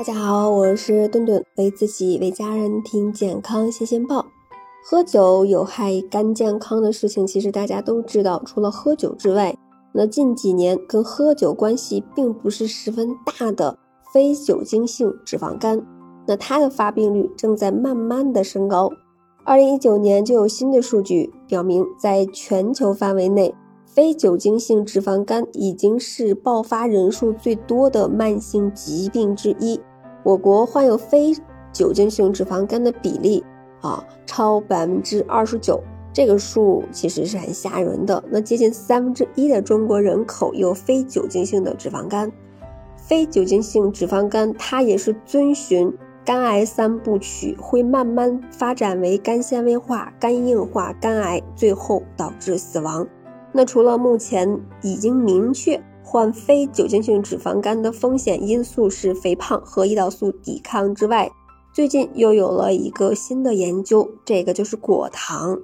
大家好，我是顿顿，为自己为家人听健康新鲜报。喝酒有害肝健康的事情，其实大家都知道。除了喝酒之外，那近几年跟喝酒关系并不是十分大的非酒精性脂肪肝，那它的发病率正在慢慢的升高。二零一九年就有新的数据表明，在全球范围内，非酒精性脂肪肝已经是爆发人数最多的慢性疾病之一。我国患有非酒精性脂肪肝的比例啊超百分之二十九，这个数其实是很吓人的。那接近三分之一的中国人口有非酒精性的脂肪肝，非酒精性脂肪肝它也是遵循。肝癌三部曲会慢慢发展为肝纤维化、肝硬化、肝癌，最后导致死亡。那除了目前已经明确患非酒精性脂肪肝的风险因素是肥胖和胰岛素抵抗之外，最近又有了一个新的研究，这个就是果糖。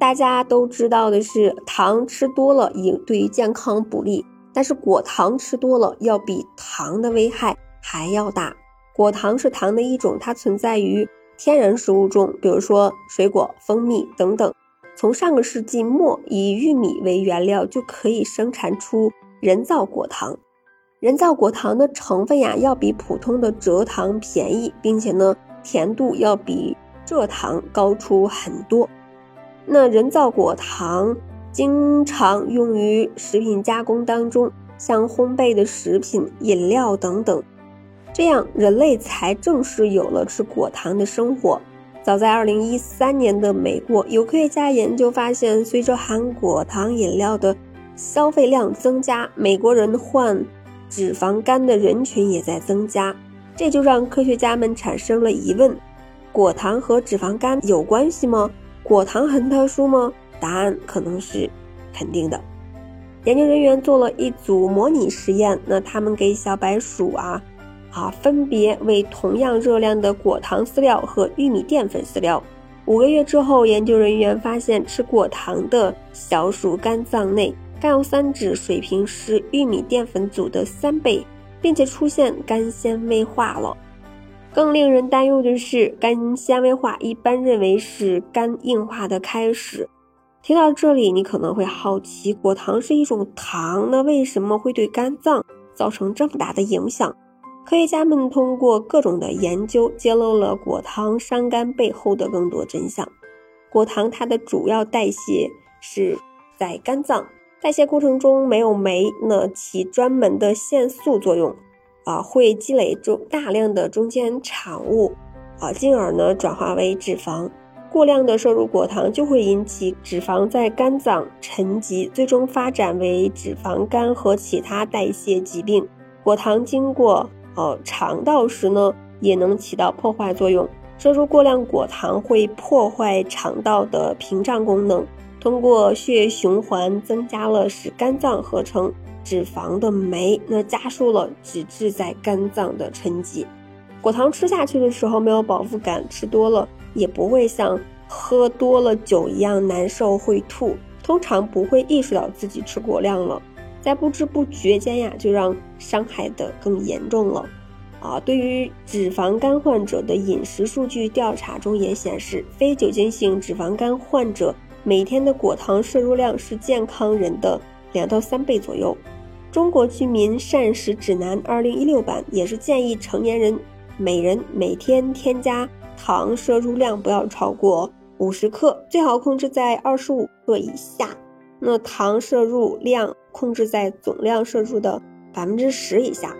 大家都知道的是，糖吃多了也对于健康不利，但是果糖吃多了要比糖的危害还要大。果糖是糖的一种，它存在于天然食物中，比如说水果、蜂蜜等等。从上个世纪末，以玉米为原料就可以生产出人造果糖。人造果糖的成分呀，要比普通的蔗糖便宜，并且呢，甜度要比蔗糖高出很多。那人造果糖经常用于食品加工当中，像烘焙的食品、饮料等等。这样，人类才正式有了吃果糖的生活。早在2013年的美国，有科学家研究发现，随着含果糖饮料的消费量增加，美国人患脂肪肝的人群也在增加。这就让科学家们产生了疑问：果糖和脂肪肝有关系吗？果糖很特殊吗？答案可能是肯定的。研究人员做了一组模拟实验，那他们给小白鼠啊。啊，分别为同样热量的果糖饲料和玉米淀粉饲料。五个月之后，研究人员发现，吃果糖的小鼠肝脏内甘油三酯水平是玉米淀粉组的三倍，并且出现肝纤维化了。更令人担忧的是，肝纤维化一般认为是肝硬化的开始。听到这里，你可能会好奇，果糖是一种糖，那为什么会对肝脏造成这么大的影响？科学家们通过各种的研究，揭露了果糖伤肝背后的更多真相。果糖它的主要代谢是在肝脏，代谢过程中没有酶，呢起专门的限速作用，啊，会积累中大量的中间产物，啊，进而呢转化为脂肪。过量的摄入果糖就会引起脂肪在肝脏沉积，最终发展为脂肪肝和其他代谢疾病。果糖经过呃，肠道时呢，也能起到破坏作用。摄入过量果糖会破坏肠道的屏障功能，通过血液循环增加了使肝脏合成脂肪的酶，那加速了脂质在肝脏的沉积。果糖吃下去的时候没有饱腹感，吃多了也不会像喝多了酒一样难受会吐，通常不会意识到自己吃过量了。在不知不觉间呀，就让伤害的更严重了，啊！对于脂肪肝患者的饮食数据调查中也显示，非酒精性脂肪肝患者每天的果糖摄入量是健康人的两到三倍左右。中国居民膳食指南二零一六版也是建议成年人每人每天添加糖摄入量不要超过五十克，最好控制在二十五克以下。那糖摄入量控制在总量摄入的百分之十以下。